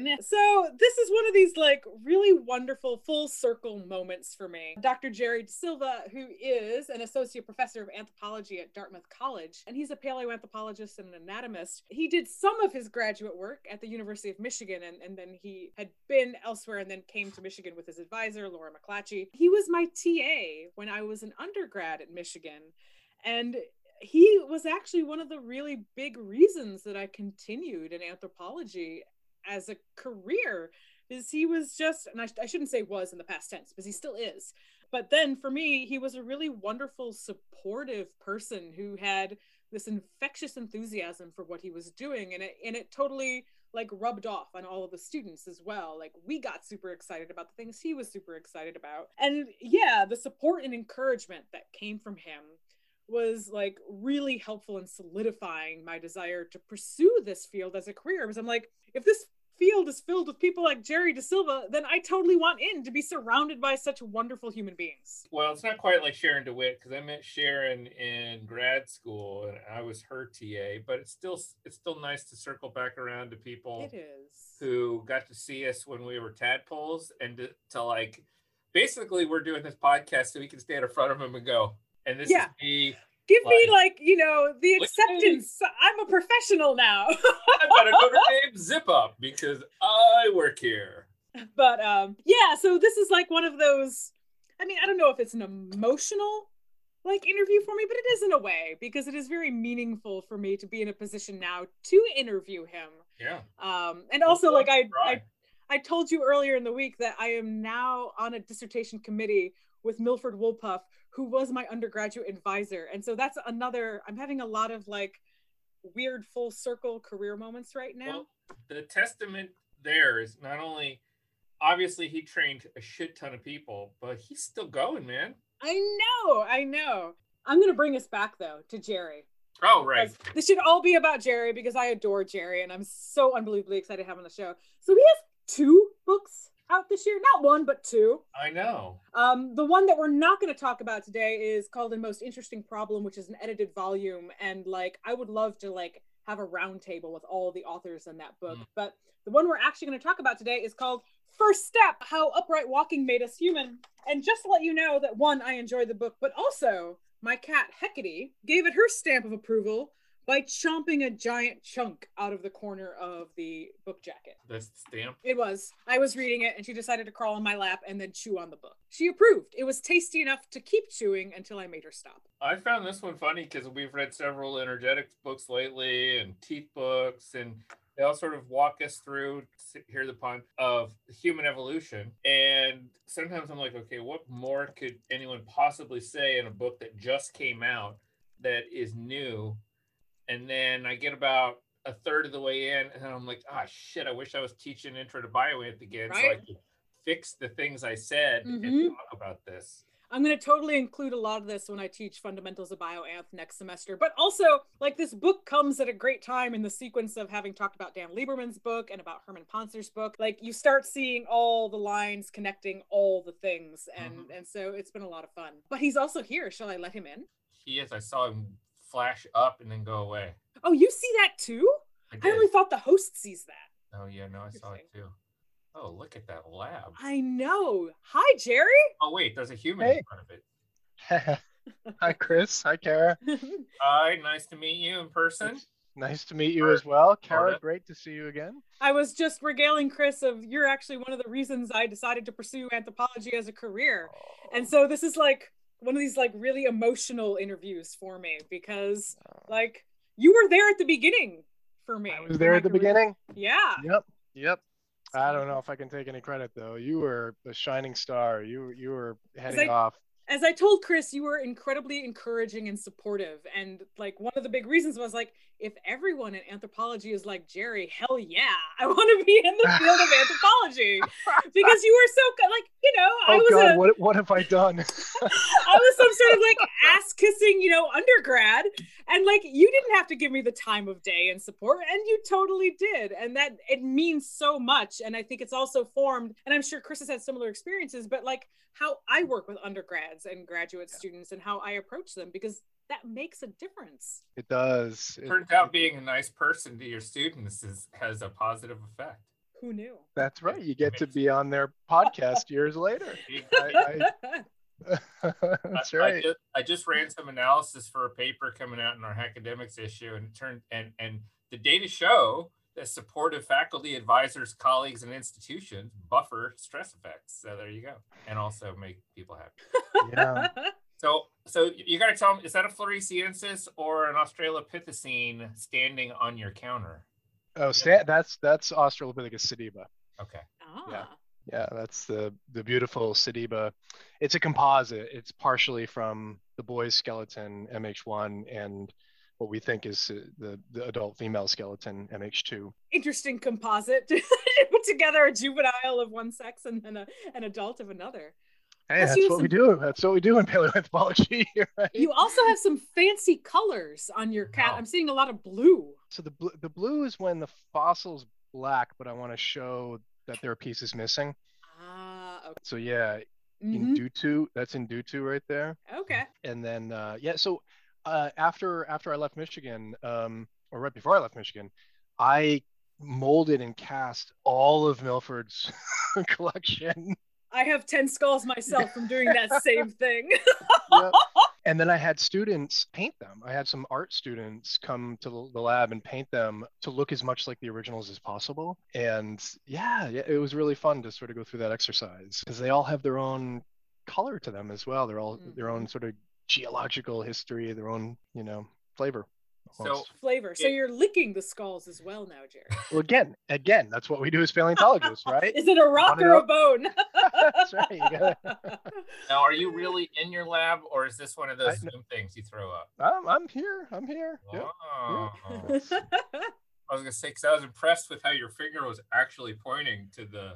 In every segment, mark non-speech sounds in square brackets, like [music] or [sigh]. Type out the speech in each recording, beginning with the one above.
Michigan. So this is one of these like really wonderful full circle moments for me. Dr. Jerry Silva, who is an associate professor of anthropology at Dartmouth College, and he's a paleoanthropologist and an anatomist. He did some of his graduate work at the University of Michigan, and, and then he had been elsewhere and then came to Michigan with his advisor, Laura MacLatchy. He was my TA when I was an undergrad at Michigan. And he was actually one of the really big reasons that I continued in anthropology as a career is he was just and I, I shouldn't say was in the past tense because he still is. But then for me he was a really wonderful supportive person who had this infectious enthusiasm for what he was doing. And it and it totally like rubbed off on all of the students as well. Like we got super excited about the things he was super excited about. And yeah the support and encouragement that came from him was like really helpful in solidifying my desire to pursue this field as a career because I'm like, if this field is filled with people like Jerry De Silva, then I totally want in to be surrounded by such wonderful human beings. Well, it's not quite like Sharon DeWitte because I met Sharon in grad school and I was her TA, but it's still it's still nice to circle back around to people it is. who got to see us when we were tadpoles and to, to like basically we're doing this podcast so we can stand in front of them and go, and this Yeah. is me. Give me Like- like, you know, the Look at me. acceptance. I'm a professional now. [laughs] I've got a Notre Dame zip up because I work here. but um yeah, so this is like one of those I mean, I don't know if it's an emotional like interview for me, but it is in a way because it is very meaningful for me to be in a position now to interview him. Yeah. Um and also like I, I I told you earlier in the week that I am now on a dissertation committee with Milford Wolpoff, who was my undergraduate advisor. And so that's another, I'm having a lot of like weird full circle career moments right now. Well, the testament there is not only obviously he trained a shit ton of people, but he's still going, man. I know, I know. I'm going to bring us back though to Jerry. Oh, right. This should all be about Jerry because I adore Jerry and I'm so unbelievably excited to have him on the show. So he has two books out this year, not one, but two. I know. Um, the one that we're not going to talk about today is called "The Most Interesting Problem," which is an edited volume, and like I would love to like have a roundtable with all the authors in that book. Mm. But the one we're actually going to talk about today is called First Step: How Upright Walking Made Us Human. And just to let you know that one, I enjoyed the book, but also my cat Hecate gave it her stamp of approval by chomping a giant chunk out of the corner of the book jacket. That's the stamp. It was. I was reading it and she decided to crawl on my lap and then chew on the book. She approved. It was tasty enough to keep chewing until I made her stop. I found this one funny because we've read several energetics books lately and teeth books, and they all sort of walk us through, hear the pun, of human evolution. And sometimes I'm like, okay, what more could anyone possibly say in a book that just came out that is new? And then I get about a third of the way in, and I'm like, ah, shit, I wish I was teaching Intro to Bioanth again so I could fix the things I said Mhm. and talk about this. I'm going to totally include a lot of this when I teach fundamentals of bioanth next semester. But also, like this book comes at a great time in the sequence of having talked about Dan Lieberman's book and about Herman Pontzer's book. Like you start seeing all the lines connecting all the things, and and so it's been a lot of fun. But he's also here. Shall I let him in? He is. I saw him flash up and then go away. Oh, you see that too? I I only thought the host sees that. Oh yeah, no, I saw it too. Oh, look at that lab. I know. Hi, Jerry. Oh wait, there's a human Hey. in front of it. [laughs] Hi, Chris. Hi, Kara. [laughs] Hi, nice to meet you in person. Nice to meet you as well. Kara, great to see you again. I was just regaling Chris of you're actually one of the reasons I decided to pursue anthropology as a career. And so this is like one of these like really emotional interviews for me because oh. like you were there at the beginning for me. I was there at the career. beginning. Yeah. Yep. Yep. I don't know if I can take any credit though. You were the shining star. You you were heading I- off. As I told Chris, you were incredibly encouraging and supportive. And like one of the big reasons was like, if everyone in anthropology is like Jerry, hell yeah, [laughs] I want to be in the field of anthropology [laughs] because you were so good. Like, you know, I Oh was God, a, what what have I done? [laughs] I was some sort of like ass kissing, you know, undergrad. And like you didn't have to give me the time of day and support, and you totally did. And that it means so much. And I think it's also formed, and I'm sure Chris has had similar experiences, but like how I work with undergrads and graduate students and how I approach them because that makes a difference. it does. It- Turns out being a nice person to your students is has a positive effect. Who knew? That's right. You get to be on their podcast years later. [laughs] I, I, [laughs] that's I, right. I just, I just ran some analysis for a paper coming out in our academics issue, and it turned and and the data show that supportive faculty, advisors, colleagues, and institutions buffer stress effects. So there you go, and also make people happy. [laughs] Yeah. So so you got to tell me, is that a Floresiensis or an Australopithecine standing on your counter? Oh, sta- that's that's Australopithecus sediba. Okay. Ah. Yeah. Yeah, that's the the beautiful Sediba. It's a composite. It's partially from the boy's skeleton MH1 and what we think is uh, the the adult female skeleton MH2. Interesting composite. [laughs] Put together a juvenile of one sex and then a, an adult of another. Hey, that's what we do. That's what we do in paleoanthropology, [laughs] right? You also have some fancy colors on your cat. Wow. I'm seeing a lot of blue. So the blue, the blue is when the fossil's black, but I want to show that there are pieces missing. Ah, okay. So yeah, Mhm. in Dutu, that's in Dutu right there. okay. and then uh, yeah so uh, after after i left michigan um, or right before i left michigan i molded and cast all of milford's [laughs] collection I have 10 skulls myself from doing that [laughs] same thing. Yep. and then i had students paint them i had some art students come to the- the lab and paint them to look as much like the originals as possible and yeah, yeah it was really fun to sort of go through that exercise because they all have their own color to them as well they're all their own mm-hmm. sort of geological history their own you know flavor So. Flavor. So you're licking the skulls as well now, Jerry. Well, again, again, that's what we do as paleontologists, [laughs] right? Is it a rock or a bone? [laughs] that's right. You gotta, [laughs] now, are you really in your lab, or is this one of those I- Zoom things you throw up? I'm, I'm here. I'm here. Yep. Oh. [laughs] I was gonna say because I was impressed with how your finger was actually pointing to the.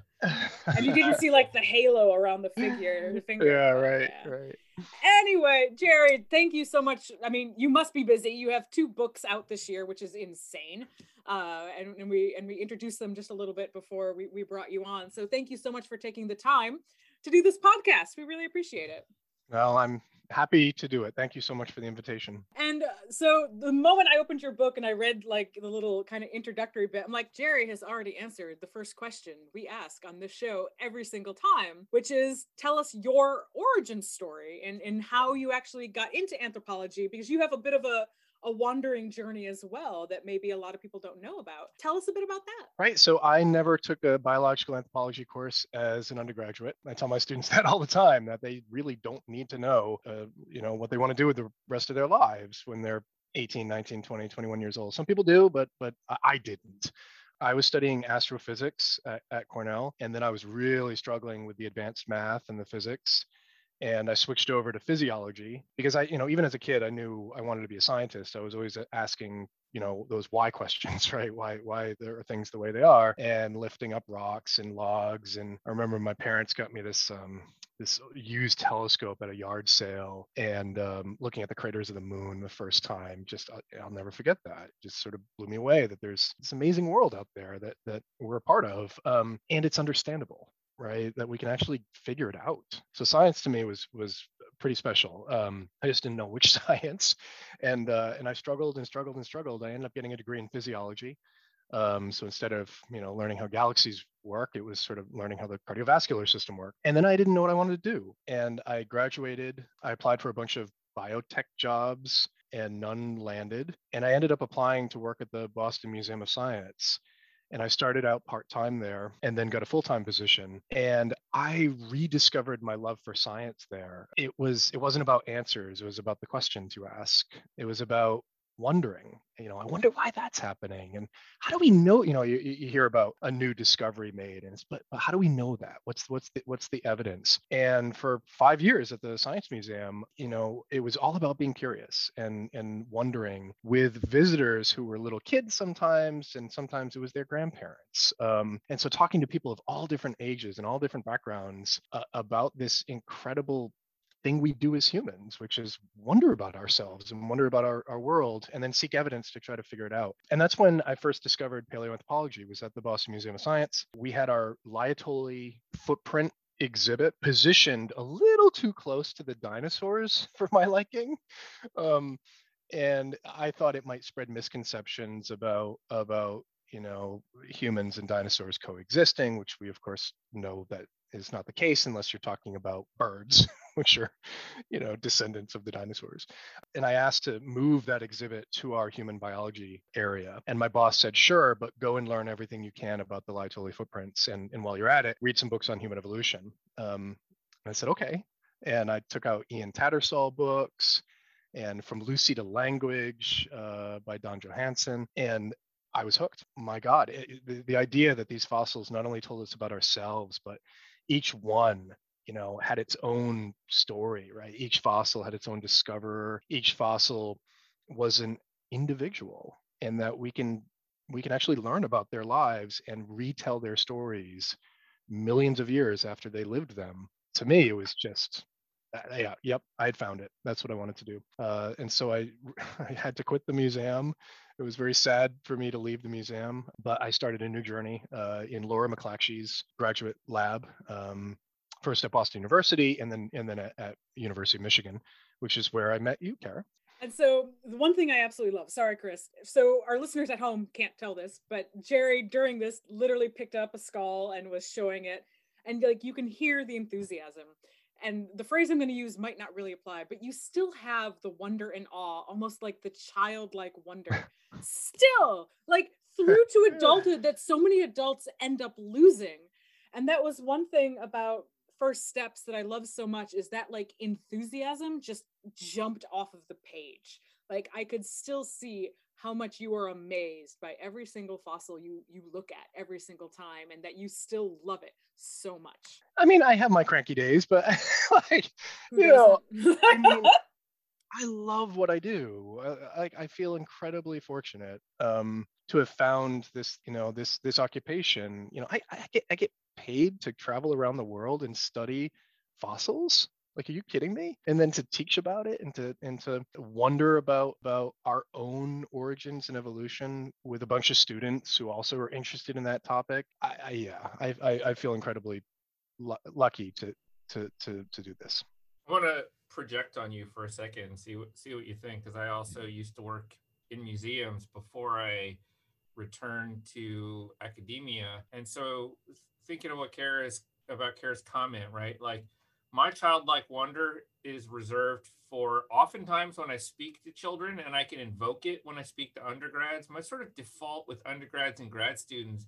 and you didn't see like the halo around the figure, the [laughs] finger. yeah, right, Yeah. right. Anyway, Jared, thank you so much. I mean, you must be busy. You have two books out this year, which is insane. Uh, and, and we and we introduced them just a little bit before we, we brought you on. So thank you so much for taking the time to do this podcast. We really appreciate it. Well, I'm happy to do it. Thank you so much for the invitation. And uh, so the moment I opened your book and I read like the little kind of introductory bit, I'm like, Jerry has already answered the first question we ask on this show every single time, which is tell us your origin story and, and how you actually got into anthropology because you have a bit of a, a wandering journey as well that maybe a lot of people don't know about. Tell us a bit about that. Right. So I never took a biological anthropology course as an undergraduate. I tell my students [laughs] that all the time that they really don't need to know, uh, you know, what they want to do with the rest of their lives when they're 18, 19, 20, 21 years old. Some people do, but but I, didn't. I was studying astrophysics at, at Cornell, and then I was really struggling with the advanced math and the physics. And I switched over to physiology because I, you know, even as a kid, I knew I wanted to be a scientist. I was always asking you know [laughs] those why questions [laughs] right? Why why there are things the way they are and lifting up rocks and logs. And i remember my parents got me this um this used telescope at a yard sale and um, looking at the craters of the moon the first time just uh, I'll, I'll never forget that. Just sort of blew me away that there's this amazing world out there that that we're a part of um, and it's understandable right that we can actually figure it out. So science to me was was pretty special. Um, i just didn't know which [laughs] science and uh, and i struggled and struggled and struggled. I ended up getting a degree in physiology. Um, so instead of you know learning how galaxies work it was sort of learning how the cardiovascular system worked. And then i didn't know what i wanted to do and i graduated. I applied for a bunch of biotech jobs and none landed and i ended up applying to work at the boston museum of science and I started out part time there and then got a full time position. And I rediscovered my love for science there. It was it wasn't about answers, it was about the questions you ask. It was about wondering you know i wonder why that's happening and how do we know you know you, you hear about a new discovery made and but, but how do we know that? What's what's the what's the evidence? And for five years at the science museum you know it was all about being curious and and wondering with visitors who were little kids sometimes and sometimes it was their grandparents. Um, and so talking to people of all different ages and all different backgrounds uh, about this incredible thing we do as humans, which is wonder about ourselves and wonder about our, our world and then seek evidence to try to figure it out. And that's when I first discovered paleoanthropology was at the Boston Museum of Science. We had our Laetoli footprint exhibit positioned a little too close to the dinosaurs [laughs] for my liking. Um, and I thought it might spread misconceptions about about you know humans and dinosaurs coexisting, which we of course know that is not the case unless you're talking about birds, [laughs] which are, you know, descendants of the dinosaurs. And I asked to move that exhibit to our human biology area. And my boss said, sure, but go and learn everything you can about the Laetoli footprints. And, and while you're at it, read some books on human evolution. Um, and I said, okay. And I took out Ian Tattersall books and From Lucy to Language uh, by Don Johanson. And I was hooked. My God, it, the, the idea that these fossils not only told us about ourselves, but each one you know had its own story right? Each fossil had its own discoverer. Each fossil was an individual and that we can we can actually learn about their lives and retell their stories millions of years after they lived them. To me it was just uh, yeah yep i had found it. That's what i wanted to do. Uh, and so I, [laughs] I had to quit the museum. It was very sad for me to leave the museum, but I started a new journey uh, in Laura MacLatchy's graduate lab, um, first at Boston University, and then and then at, at University of Michigan, which is where I met you, Kara. And so the one thing I absolutely love, sorry, Chris. So our listeners at home can't tell this, but Jerry during this literally picked up a skull and was showing it. And like you can hear the enthusiasm and the phrase I'm going to use might not really apply, but you still have the wonder and awe, almost like the childlike wonder, [laughs] still like through to [laughs] adulthood that so many adults end up losing. And that was one thing about first steps that I love so much is that like enthusiasm just jumped off of the page. Like I could still see how much you are amazed by every single fossil you you look at every single time and that you still love it so much. I mean i have my cranky days but [laughs] like Who you know i mean [laughs] i love what i do. I, I feel incredibly fortunate um to have found this you know this this occupation. You know i i get i get paid to travel around the world and study fossils like, are you kidding me? And then to teach about it and to and to wonder about about our own origins and evolution with a bunch of students who also are interested in that topic. I, I yeah, I, I, I feel incredibly l- lucky to to to to do this. I want to project on you for a second and see what see what you think because I also mm-hmm. used to work in museums before I returned to academia, and so thinking of what Kara is about Kara's comment, right? Like my childlike wonder is reserved for oftentimes when I speak to children and I can invoke it when I speak to undergrads. My sort of default with undergrads and grad students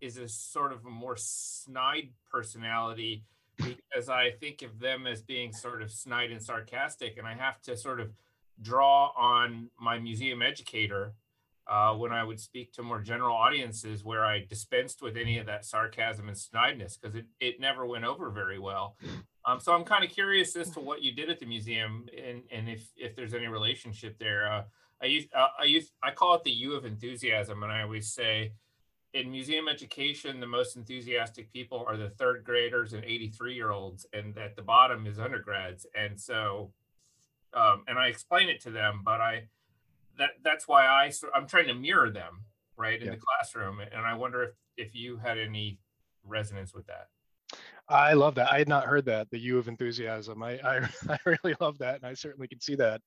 is a sort of a more snide personality [laughs] because I think of them as being sort of snide and sarcastic, and I have to sort of draw on my museum educator uh, when I would speak to more general audiences where I dispensed with any of that sarcasm and snideness because it, it never went over very well. Um, so I'm kind of curious as to what you did at the museum and, and if, if there's any relationship there. Uh, I use uh, I use I call it the U of enthusiasm, and I always say in museum education, the most enthusiastic people are the third graders and 83 year olds, and at the bottom is undergrads. And so, um, and I explain it to them, but I that that's why I I'm trying to mirror them right in yeah. the classroom, and I wonder if if you had any resonance with that. I love that. I had not heard that the U of enthusiasm. I, I, [laughs] I really love that, and I certainly can see that.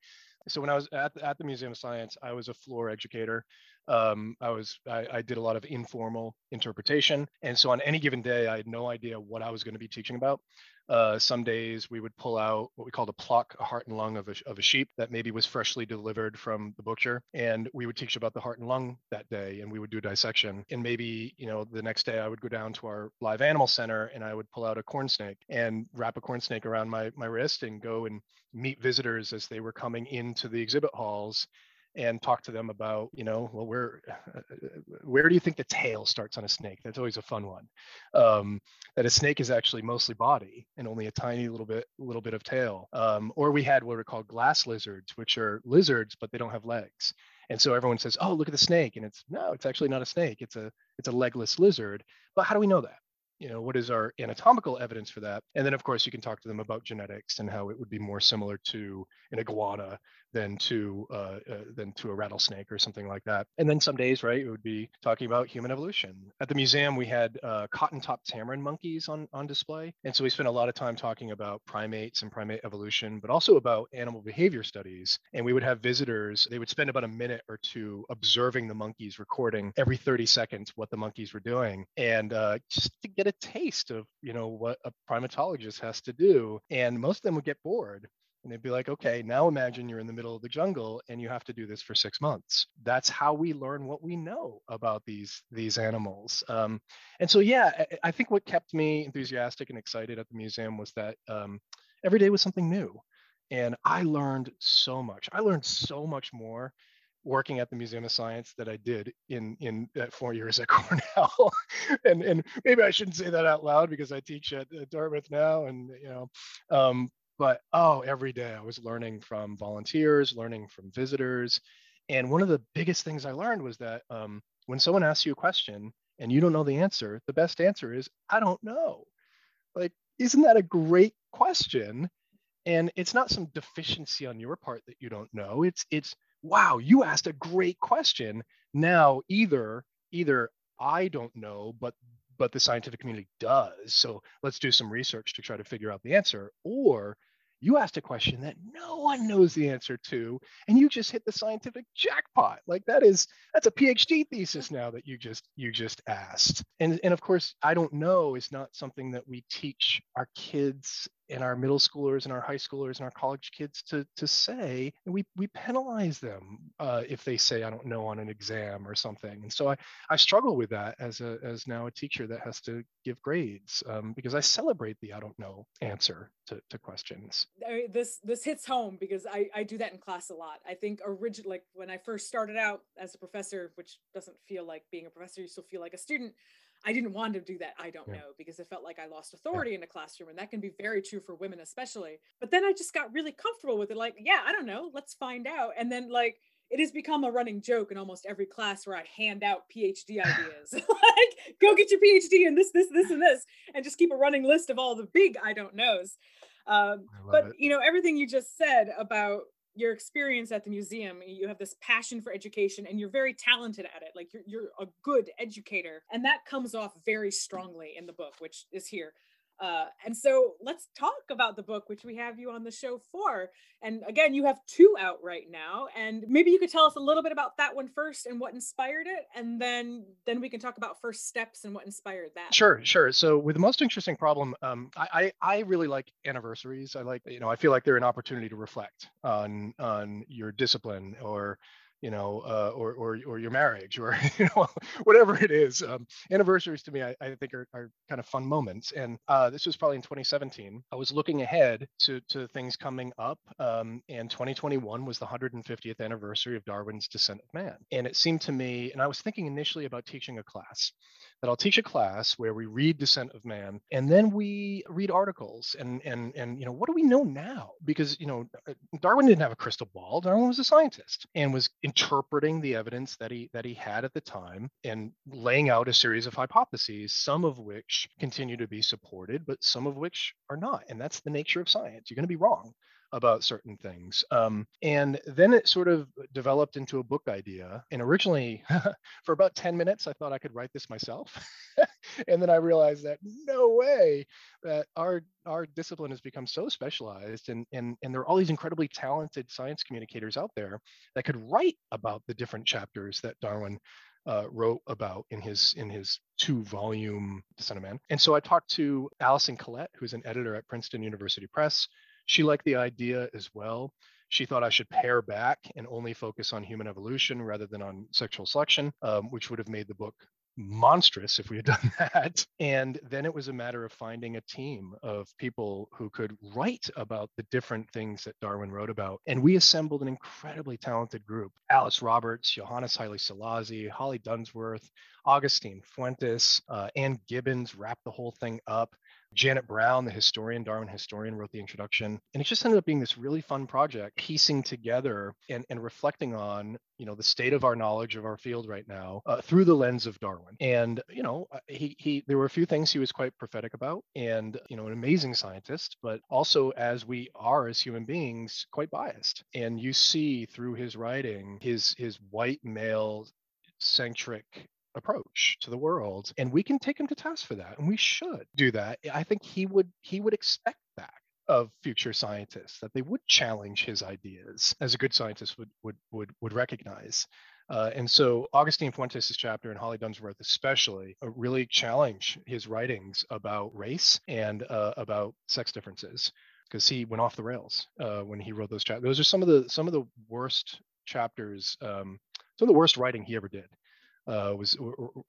So when I was at at the Museum of Science, I was a floor educator. Um, I was I, I, did a lot of informal interpretation, and so on any given day, I had no idea what I was going to be teaching about. Uh, some days we would pull out what we called a pluck, a heart and lung of a, of a sheep that maybe was freshly delivered from the butcher. And we would teach about the heart and lung that day and we would do dissection. And maybe, you know, the next day I would go down to our live animal center and I would pull out a corn snake and wrap a corn snake around my, my wrist and go and meet visitors as they were coming into the exhibit halls and talk to them about, you know, well, where [sighs] where do you think the tail starts on a snake? That's always a fun one. Um, that a snake is actually mostly body and only a tiny little bit little bit of tail. Um, or we had what are called glass lizards, which are lizards but they don't have legs. And so everyone says, "Oh, look at the snake," and it's no, it's actually not a snake. It's a it's a legless lizard. But how do we know that? you know what is our anatomical evidence for that and then of course you can talk to them about genetics and how it would be more similar to an iguana than to uh, uh, than to a rattlesnake or something like that. And then some days, right, it would be talking about human evolution. At the museum, we had uh, cotton-top tamarin monkeys on on display, and so we spent a lot of time talking about primates and primate evolution, but also about animal behavior studies. And we would have visitors; they would spend about a minute or two observing the monkeys, recording every 30 seconds what the monkeys were doing, and uh, just to get a taste of you know what a primatologist has to do. And most of them would get bored and they'd be like, okay, now imagine you're in the middle of the jungle and you have to do this for six months. That's how we learn what we know about these these animals. Um, and so, yeah, I, I, think what kept me enthusiastic and excited at the museum was that um, every day was something new, and I learned so much. I learned so much more working at the Museum of Science that I did in in that four years at [laughs] Cornell. and and maybe I shouldn't say that out loud because I teach at, at Dartmouth now, and you know, um, but oh every day i was learning from volunteers learning from visitors and one of the biggest things i learned was that um, when someone asks you a question and you don't know the answer the best answer is i don't know like isn't that a great question and it's not some deficiency on your part that you don't know it's it's wow you asked a great question now either either i don't know but but the scientific community does. So let's do some research to try to figure out the answer. Or you asked a question that no one knows the answer to and you just hit the scientific jackpot. Like that is that's a phd thesis now that you just you just asked. And and of course i don't know is not something that we teach our kids and our middle schoolers and our high schoolers and our college kids to to say and we we penalize them uh, if they say i don't know on an exam or something. And so i i struggle with that as a as now a teacher that has to give grades um, because i celebrate the i don't know answer to, to questions. This this hits home because i i do that in class a lot. I think originally like when i first started out as a professor which doesn't feel like being a professor you still feel like a student I didn't want to do that. I don't yeah. know because it felt like I lost authority yeah. in a classroom. And that can be very true for women, especially. But then I just got really comfortable with it. Like, yeah, I don't know. Let's find out. And then, like, it has become a running joke in almost every class where I hand out PhD ideas. [laughs] like, go get your PhD in this, this, this, and this, and just keep a running list of all the big I don't knows. Um, but, it. you know, everything you just said about your experience at the museum you have this passion for education and you're very talented at it like you're, you're a good educator. And that comes off very strongly in the book which is here uh, and so let's talk about the book, which we have you on the show for. And again, you have two out right now, and maybe you could tell us a little bit about that one first and what inspired it, and then then we can talk about first steps and what inspired that. Sure, sure. So with the most interesting problem, um, I, I I really like anniversaries. I like you know I feel like they're an opportunity to reflect on on your discipline or you know, uh, or, or, or your marriage or, [laughs] you know, whatever it is. Um, anniversaries to me, I, I think are, are kind of fun moments. And uh, this was probably in 2017. I was looking ahead to, to things coming up. Um, and 2021 was the 150th anniversary of Darwin's Descent of Man. And it seemed to me, and I was thinking initially about teaching a class that I'll teach a class where we read Descent of Man and then we read articles and and and you know what do we know now? Because you know uh, Darwin didn't have a crystal ball. Darwin was a scientist and was interpreting the evidence that he that he had at the time and laying out a series of hypotheses, some of which continue to be supported, but some of which are not. And that's the nature of science. You're going to be wrong about certain things. Um, and then it sort of developed into a book idea. And originally, [laughs] for about 10 minutes, I thought I could write this myself. [laughs] and then I realized that no way that our our discipline has become so specialized and, and, and there are all these incredibly talented science communicators out there that could write about the different chapters that Darwin uh, wrote about in his in his two volume Descent of Man. And so I talked to Alison Kalett, who's an editor at Princeton University Press, she liked the idea as well. She thought I should pare back and only focus on human evolution rather than on sexual selection, um, which would have made the book monstrous if we had [laughs] done that. And then it was a matter of finding a team of people who could write about the different things that Darwin wrote about. And we assembled an incredibly talented group Alice Roberts, Johannes Haile Selassie, Holly Dunsworth, Augustine Fuentes, uh, Ann Gibbons wrapped the whole thing up. Janet Browne, the historian, Darwin historian, wrote the introduction. And it just ended up being this really fun project, piecing together and, and reflecting on, you know, the state of our knowledge of our field right now uh, through the lens of Darwin. And, you know, uh, he, he, there were a few things he was quite prophetic about and, you know, an amazing scientist, but also as we are as human beings, quite biased. And you see through his writing, his, his white male centric approach to the world and we can take him to task for that and we should do that i think he would he would expect that of future scientists that they would challenge his ideas as a good scientist would would would, would recognize uh, and so Augustine Fuentes' chapter and Holly Dunsworth especially uh, really challenge his writings about race and uh, about sex differences because he went off the rails uh, when he wrote those chapters. Those are some of the some of the worst chapters, um, some of the worst writing he ever did uh, was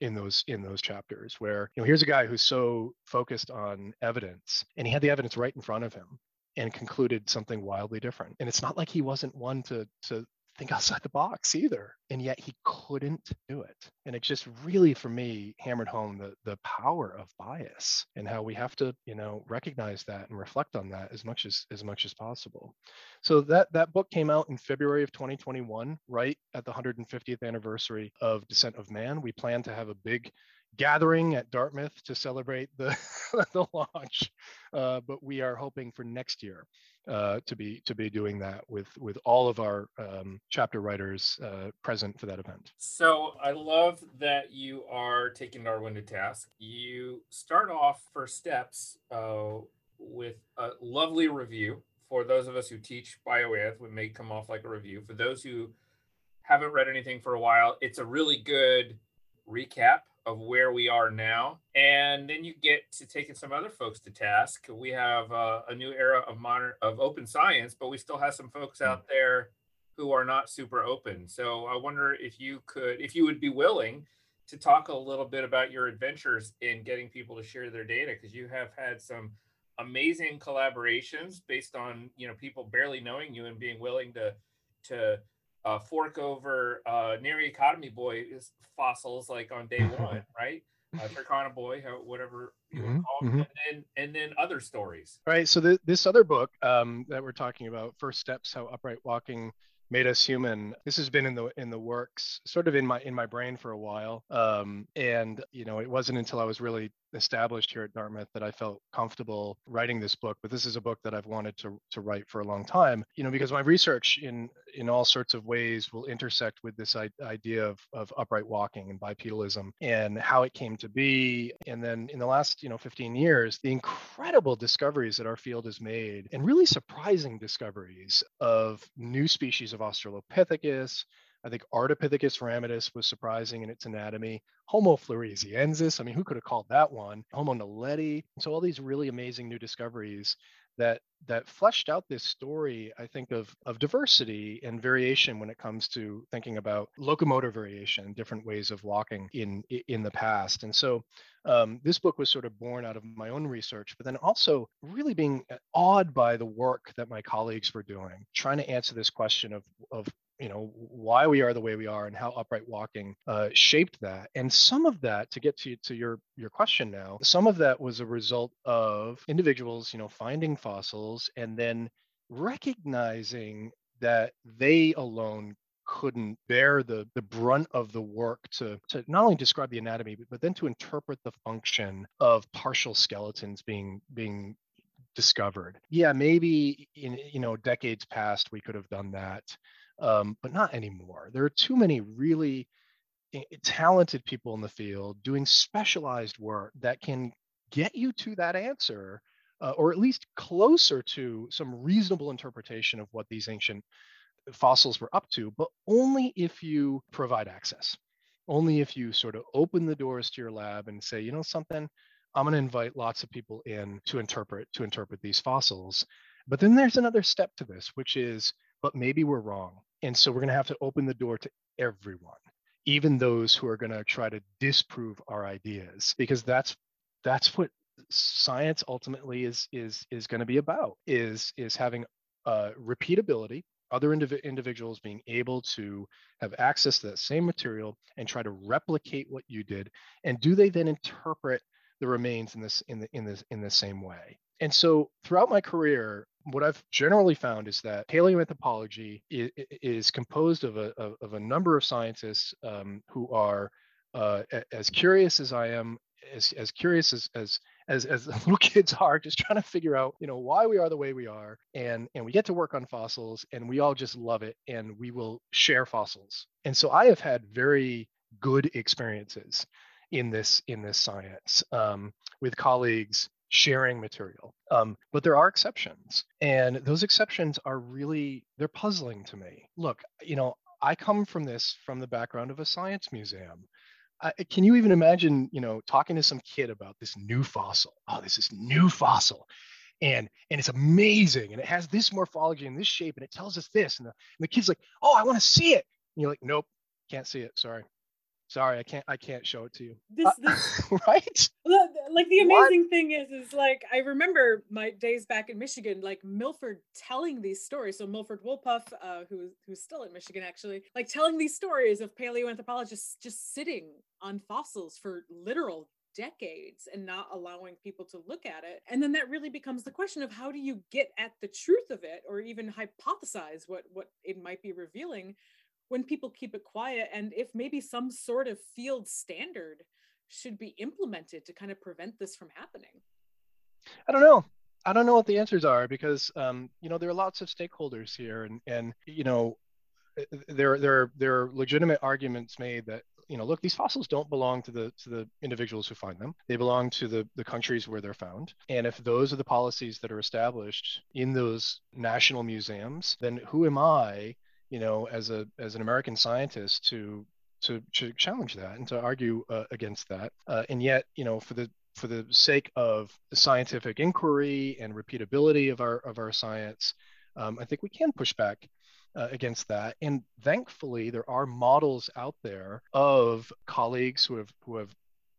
in those in those chapters where you know here's a guy who's so focused on evidence and he had the evidence right in front of him and concluded something wildly different. And it's not like he wasn't one to to think outside the box either. And yet he couldn't do it. And it just really, for me, hammered home the, the power of bias and how we have to, you know, recognize that and reflect on that as much as as much as possible. So that that book came out in February of 2021, right at the 150th anniversary of Descent of Man. We plan to have a big gathering at Dartmouth to celebrate the, [laughs] the launch, uh, but we are hoping for next year uh, to be to be doing that with with all of our um, chapter writers uh, present for that event. So I love that you are taking Darwin to task. You start off first steps uh, with a lovely review. For those of us who teach bioanth, it may come off like a review. For those who haven't read anything for a while, it's a really good recap of where we are now. And then you get to taking some other folks to task. We have uh, a new era of modern of open science, but we still have some folks out hmm. there who are not super open. So I wonder if you could, if you would be willing to talk a little bit about your adventures in getting people to share their data, because you have had some amazing collaborations based on you know people barely knowing you and being willing to to uh, fork over uh, Nariokotome boy is fossils like on day [laughs] one, right? Uh, Turkana boy, whatever you mm-hmm, call mm-hmm. and then and then other stories. Right. So the, this other book um, that we're talking about, First Steps: How Upright Walking made us human this has been in the in the works sort of in my in my brain for a while um, and you know it wasn't until i was really established here at dartmouth that i felt comfortable writing this book but this is a book that i've wanted to to write for a long time you know because my research in in all sorts of ways will intersect with this idea of, of upright walking and bipedalism and how it came to be. And then in the last you know 15 years the incredible discoveries that our field has made and really surprising discoveries of new species of australopithecus I think Ardipithecus ramidus was surprising in its anatomy. Homo floresiensis, I mean, who could have called that one? Homo naledi. So all these really amazing new discoveries that that fleshed out this story, I think, of of diversity and variation when it comes to thinking about locomotor variation, different ways of walking in in the past. And so um, this book was sort of born out of my own research, but then also really being awed by the work that my colleagues were doing, trying to answer this question of of you know why we are the way we are and how upright walking uh, shaped that. And some of that to get to to your your question now some of that was a result of individuals you know finding fossils and then recognizing that they alone couldn't bear the the brunt of the work to to not only describe the anatomy but, but then to interpret the function of partial skeletons being being discovered. Yeah maybe in you know decades past we could have done that um, but not anymore. There are too many really eh, talented people in the field doing specialized work that can get you to that answer, uh, or at least closer to some reasonable interpretation of what these ancient fossils were up to, but only if you provide access. Only if you sort of open the doors to your lab and say, you know, something, I'm going to invite lots of people in to interpret to interpret these fossils. But then there's another step to this, which is, but maybe we're wrong. And so we're going to have to open the door to everyone, even those who are going to try to disprove our ideas, because that's that's what science ultimately is is is going to be about is is having uh, repeatability other indiv- individuals being able to have access to that same material and try to replicate what you did and do they then interpret the remains in this in the in this in the same way. And so throughout my career, what I've generally found is that paleoanthropology is, is composed of a, of, a number of scientists um, who are uh, as curious as I am, as, as curious as, as as as [laughs] little kids are, just trying to figure out, you know, why we are the way we are, and and we get to work on fossils, and we all just love it, and we will share fossils. And so I have had very good experiences in this in this science um, with colleagues sharing material. Um, but there are exceptions, and those exceptions are really they're puzzling to me. Look, you know, I come from this from the background of a science museum. Uh, can you even imagine, you know, talking to some kid about this new fossil? Oh, this is new fossil, and and it's amazing, and it has this morphology and this shape, and it tells us this, and the, and the kid's like, oh, I want to see it. And you're like, nope, can't see it. Sorry sorry i can't i can't show it to you this, uh, [laughs] right like the amazing what? thing is is like i remember my days back in michigan like milford telling these stories so milford wolpoff uh, who, who's still at michigan actually like telling these stories of paleoanthropologists just sitting on fossils for literal decades and not allowing people to look at it. And then that really becomes the question of how do you get at the truth of it or even hypothesize what what it might be revealing when people keep it quiet and if maybe some sort of field standard should be implemented to kind of prevent this from happening? I don't know. I don't know what the answers are because um, you know there are lots of stakeholders here and and you know eh, there there there are legitimate arguments made that you know look these fossils don't belong to the to the individuals who find them. They belong to the the countries where they're found. And if those are the policies that are established in those national museums then who am i you know, as a as an American scientist to to, to challenge that and to argue uh, against that. Uh, and yet, you know, for the for the sake of scientific inquiry and repeatability of our of our science, um, I think we can push back uh, against that. And thankfully, there are models out there of colleagues who have who have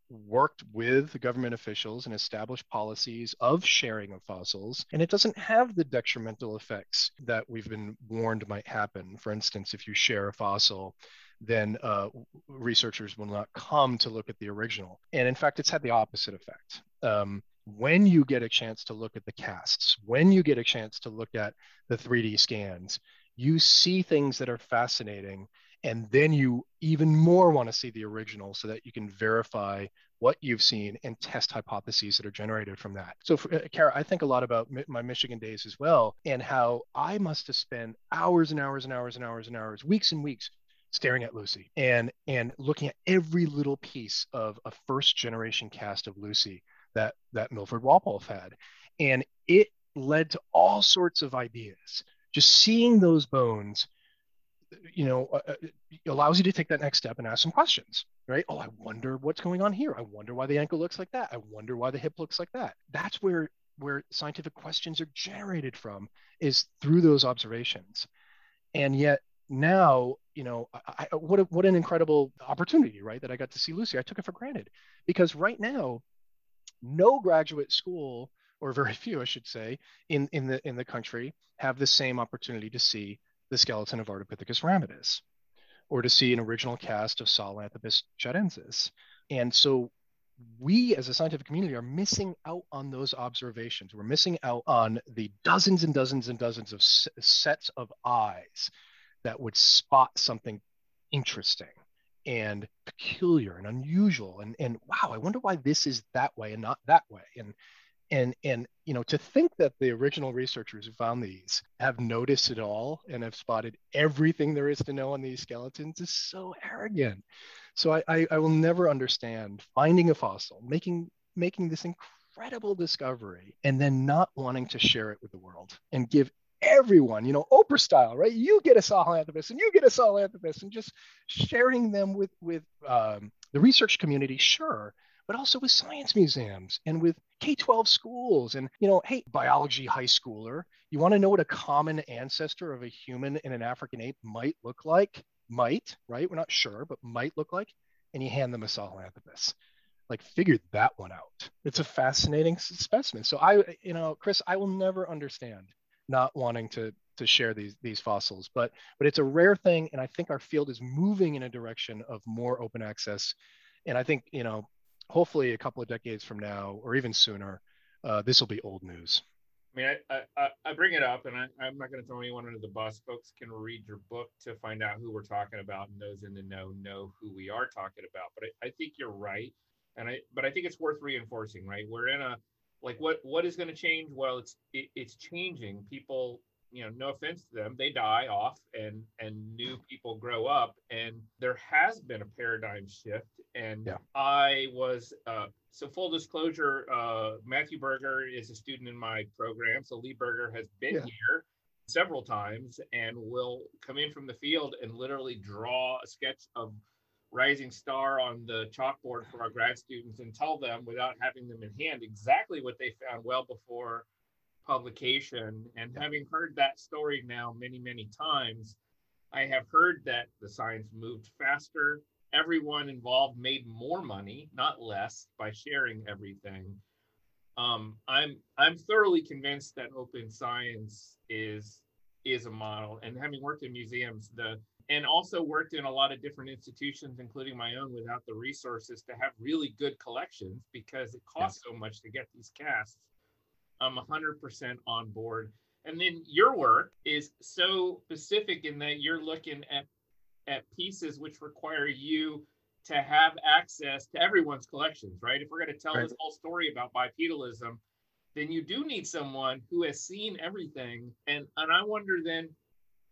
worked with government officials and established policies of sharing of fossils, and it doesn't have the detrimental effects that we've been warned might happen. For instance, if you share a fossil, then uh, researchers will not come to look at the original. And in fact, it's had the opposite effect. Um, when you get a chance to look at the casts, when you get a chance to look at the 3D scans, you see things that are fascinating and then you even more want to see the original so that you can verify what you've seen and test hypotheses that are generated from that. So, for, uh, Kara, I think a lot about mi- my Michigan days as well, and how I must have spent hours and hours and hours and hours and hours, weeks and weeks, staring at Lucy and and looking at every little piece of a first generation cast of Lucy that that Milford Wolpoff had, and it led to all sorts of ideas. Just seeing those bones you know, uh, uh allows you to take that next step and ask some questions, right? Oh, I wonder what's going on here. I wonder why the ankle looks like that. I wonder why the hip looks like that. That's where where scientific questions are generated from is through those observations. And yet now, you know, I, I, what a, what an incredible opportunity, right? That I got to see Lucy. I took it for granted because right now, no graduate school or very [laughs] few, I should say, in in the in the country have the same opportunity to see the skeleton of Ardipithecus ramidus, or to see an original cast of Sahelanthropus tchadensis. And so we as a scientific community are missing out on those observations. We're missing out on the dozens and dozens and dozens of s- sets of eyes that would spot something interesting and peculiar and unusual and and wow i wonder why this is that way and not that way and and and you know to think that the original researchers who found these have noticed it all and have spotted everything there is to know on these skeletons is so arrogant so i i, I will never understand finding a fossil making making this incredible discovery and then not wanting to share it with the world and give everyone, you know, Oprah style, right? You get a Sahelanthropus and you get a Sahelanthropus and just sharing them with with um, the research community, sure, but also with science museums and with K-12 schools. And, you know, hey, biology high schooler, you want to know what a common ancestor of a human and an African ape might look like? Might, right? We're not sure, but might look like. And you hand them a Sahelanthropus. Like, figure that one out. It's a fascinating specimen. So I, you know, Chris, I will never understand not wanting to to share these these fossils but but it's a rare thing and i think our field is moving in a direction of more open access and i think you know hopefully a couple of decades from now, or even sooner, uh, this will be old news. I mean, I, I, I bring it up, and I, I'm not going to throw anyone under the bus. Folks can read your book to find out who we're talking about, and those in the know know who we are talking about. But I, I think you're right, and I but I think it's worth reinforcing. Right, we're in a like what what is going to change? Well, it's it, it's changing. People you know no offense to them they die off and and new people grow up and there has been a paradigm shift and yeah. i was uh, so full disclosure uh, matthew berger is a student in my program so lee berger has been yeah. here several times and will come in from the field and literally draw a sketch of rising star on the chalkboard for our grad students and tell them without having them in hand exactly what they found well before publication. And having heard that story now many, many times, I have heard that the science moved faster. Everyone involved made more money, not less, by sharing everything. Um, I'm I'm thoroughly convinced that open science is is a model. And having worked in museums, the and also worked in a lot of different institutions, including my own, without the resources to have really good collections because it costs so much to get these casts. I'm 100% on board. And then your work is so specific in that you're looking at at pieces which require you to have access to everyone's collections, right? If we're going to tell right. this whole story about bipedalism, then you do need someone who has seen everything. And and I wonder then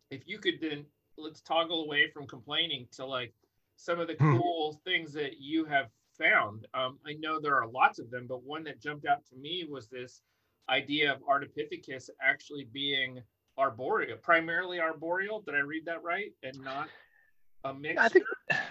if you could then let's toggle away from complaining to like some of the hmm. cool things that you have found. Um, I know there are lots of them, but one that jumped out to me was this idea of Ardipithecus actually being arboreal, primarily arboreal. Did I read that right? And not a mix. I think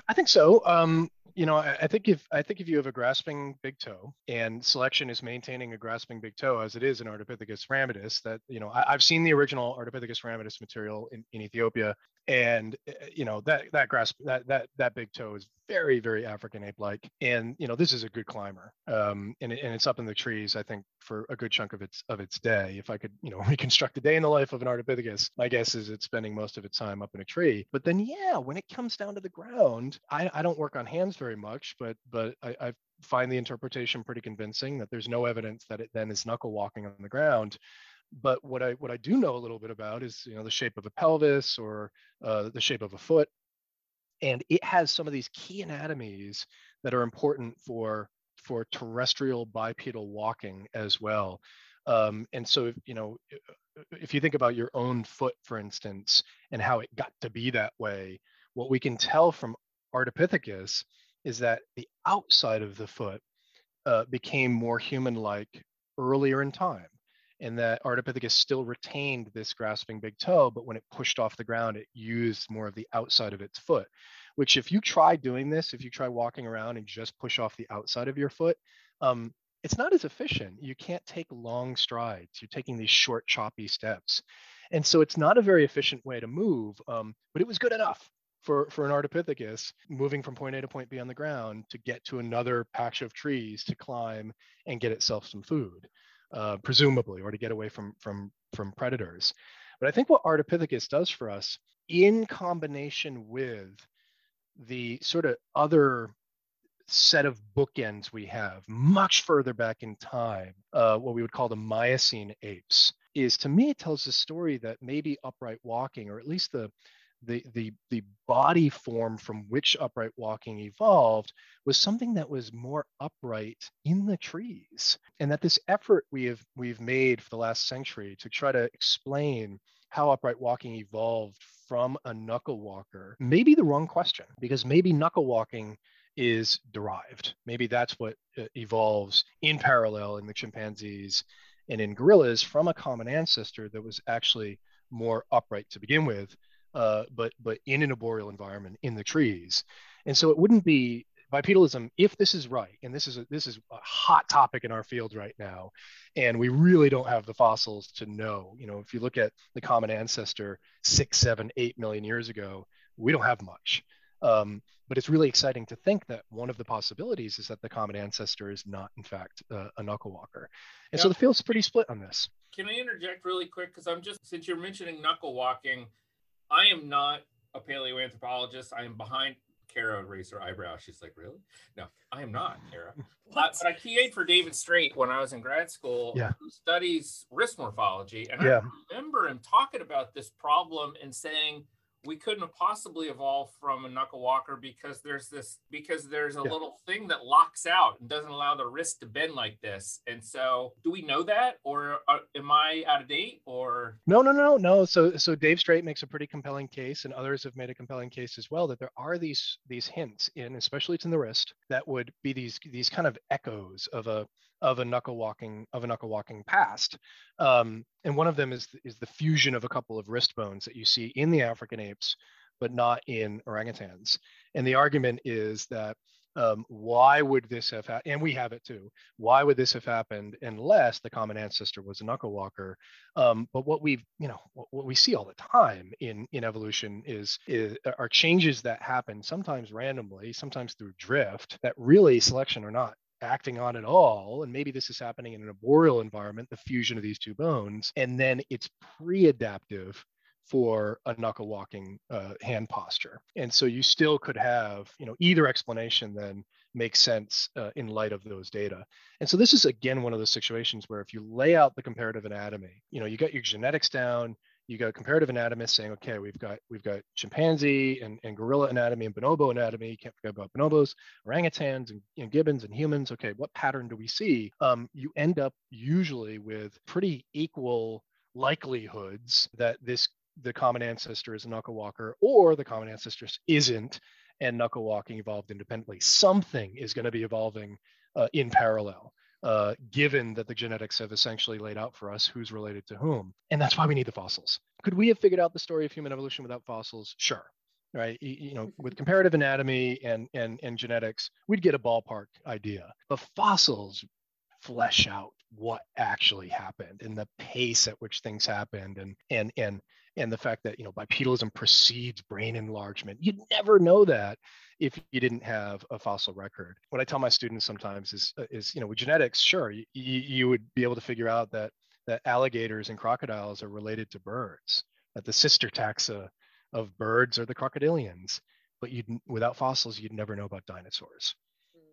I think so. Um, you know, I, think if I think if you have a grasping big toe and selection is maintaining a grasping big toe as it is in Ardipithecus ramidus, that you know I, have seen the original Ardipithecus ramidus material in, in Ethiopia, and eh, you know that that grasp that that that big toe is very very african ape like and you know this is a good climber um and, and it's up in the trees i think for a good chunk of its of its day. If i could you know [laughs] reconstruct a day in the life of an ardipithecus my guess is it's spending most of its time up in a tree. But then yeah when it comes down to the ground i i don't work on hands very much but but i i find the interpretation pretty convincing that there's no evidence that it then is knuckle walking on the ground but what I what I do know a little bit about is you know the shape of a pelvis or uh, the shape of a foot, and it has some of these key anatomies that are important for for terrestrial bipedal walking as well. Um, and so if, you know if you think about your own foot, for instance, and how it got to be that way, what we can tell from Ardipithecus is that the outside of the foot uh, became more human-like earlier in time and that Ardipithecus still retained this grasping big toe, but when it pushed off the ground, it used more of the outside of its foot. Which, if you try doing this, if you try walking around and just push off the outside of your foot, um, it's not as efficient. You can't take long strides. You're taking these short, choppy steps. And so it's not a very efficient way to move, um, but it was good enough for, for an Ardipithecus moving from point A to point B on the ground to get to another patch of trees to climb and get itself some food uh, presumably, or to get away from from from predators. But I think what Ardipithecus does for us, in combination with the sort of other set of bookends we have much further back in time, uh, what we would call the Miocene apes, is to me it tells a story that maybe upright walking, or at least the the, the, the body form from which upright walking evolved was something that was more upright in the trees. And that this effort we have we've made for the last century to try to explain how upright walking evolved from a knuckle walker may be the wrong question because maybe knuckle walking is derived. Maybe that's what uh, evolves in parallel in the chimpanzees and in gorillas from a common ancestor that was actually more upright to begin with uh, but but in an arboreal environment in the trees. And so it wouldn't be bipedalism if this is right and this is a, this is a hot topic in our field right now and we really don't have the fossils to know you know if you look at the common ancestor six seven eight million years ago we don't have much um, but it's really exciting to think that one of the possibilities is that the common ancestor is not in fact uh, a knuckle walker and yep. so the field's pretty split on this can i interject really quick because i'm just since you're mentioning knuckle walking I am not a paleoanthropologist. I am behind Kara raise her eyebrow. She's like, "Really? No, I am not, Kara." uh, [laughs] but I TA'd for David Strait when I was in grad school. Yeah. Who studies wrist morphology, and Yeah. I remember him talking about this problem and saying we couldn't have possibly evolved from a knuckle walker because there's this because there's a Yeah. little thing that locks out and doesn't allow the wrist to bend like this. And so, do we know that, or uh, am I out of date, or No, no, no, no. So, so Dave Strait makes a pretty compelling case, and others have made a compelling case as well that there are these these hints in, especially it's in the wrist, that would be these these kind of echoes of a of a knuckle walking of a knuckle walking past. Um, and one of them is is the fusion of a couple of wrist bones that you see in the African apes, but not in orangutans. And the argument is that um, why would this have happened? And we have it too. Why would this have happened unless the common ancestor was a knuckle walker? Um, but what we've, you know, what, what we see all the time in in evolution is, is are changes that happen sometimes randomly, sometimes through drift, that really selection or not acting on at all. And maybe this is happening in an arboreal environment, the fusion of these two bones, and then it's pre-adaptive for a knuckle walking uh, hand posture. And so you still could have, you know, either explanation then makes sense uh, in light of those data. And so this is again one of those situations where if you lay out the comparative anatomy, you know, you got your genetics down, you got comparative anatomists saying, okay, we've got we've got chimpanzee and, and gorilla anatomy and bonobo anatomy. You can't forget about bonobos, orangutans and, gibbons and humans. Okay, what pattern do we see? Um, you end up usually with pretty equal likelihoods that this the common ancestor is a knuckle walker or the common ancestor isn't and knuckle walking evolved independently. Something is going to be evolving uh, in parallel, uh, given that the genetics have essentially laid out for us who's related to whom. And that's why we need the fossils. Could we have figured out the story of human evolution without fossils? Sure. Right. You, know, with comparative anatomy and, and, and genetics, we'd get a ballpark idea. But fossils flesh out what actually happened and the pace at which things happened and and and and the fact that you know bipedalism precedes brain enlargement. You'd never know that if you didn't have a fossil record. What i tell my students sometimes is uh, is you know with genetics sure you, you would be able to figure out that that alligators and crocodiles are related to birds that the sister taxa of birds are the crocodilians. But you without fossils you'd never know about dinosaurs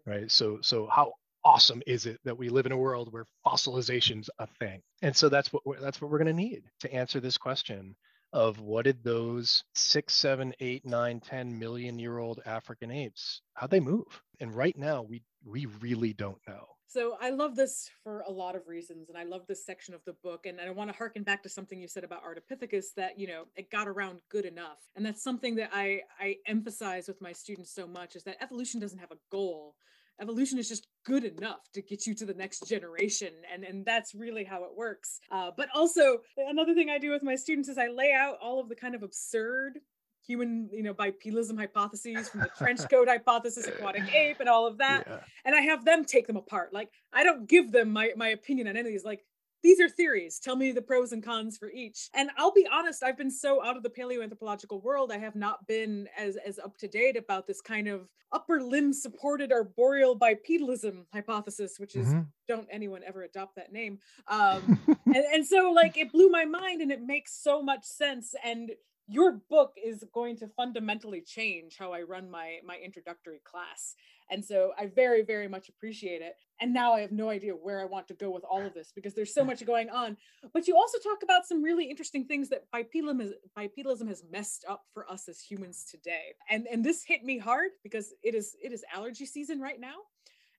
right? So so how awesome is it that we live in a world where fossilization's a thing? And so that's what we're, that's what we're going to need to answer this question of what did those six seven eight nine ten million year old african apes how'd they move and right now we we really don't know So I love this for a lot of reasons, and I love this section of the book. And I want to harken back to something you said about Ardipithecus that you know it got around good enough, and that's something that I I emphasize with my students so much is that evolution doesn't have a goal. Evolution is just good enough to get you to the next generation, and and that's really how it works. Uh, but also another thing I do with my students is I lay out all of the kind of absurd human you know bipedalism hypotheses from the trench coat [laughs] hypothesis aquatic ape and all of that yeah. and I have them take them apart. Like I don't give them my my opinion on any of these. Like these are theories. Tell me the pros and cons for each. And I'll be honest, I've been so out of the paleoanthropological world, I have not been as as up to date about this kind of upper limb supported arboreal bipedalism hypothesis, which is Mhm. don't anyone ever adopt that name. Um, and, and so like it blew my mind and it makes so much sense. And your book is going to fundamentally change how I run my my introductory class. And so I very, very much appreciate it. And now I have no idea where I want to go with all of this because there's so much going on. But you also talk about some really interesting things that bipedalism, is, bipedalism has messed up for us as humans today. And and this hit me hard because it is it is allergy season right now.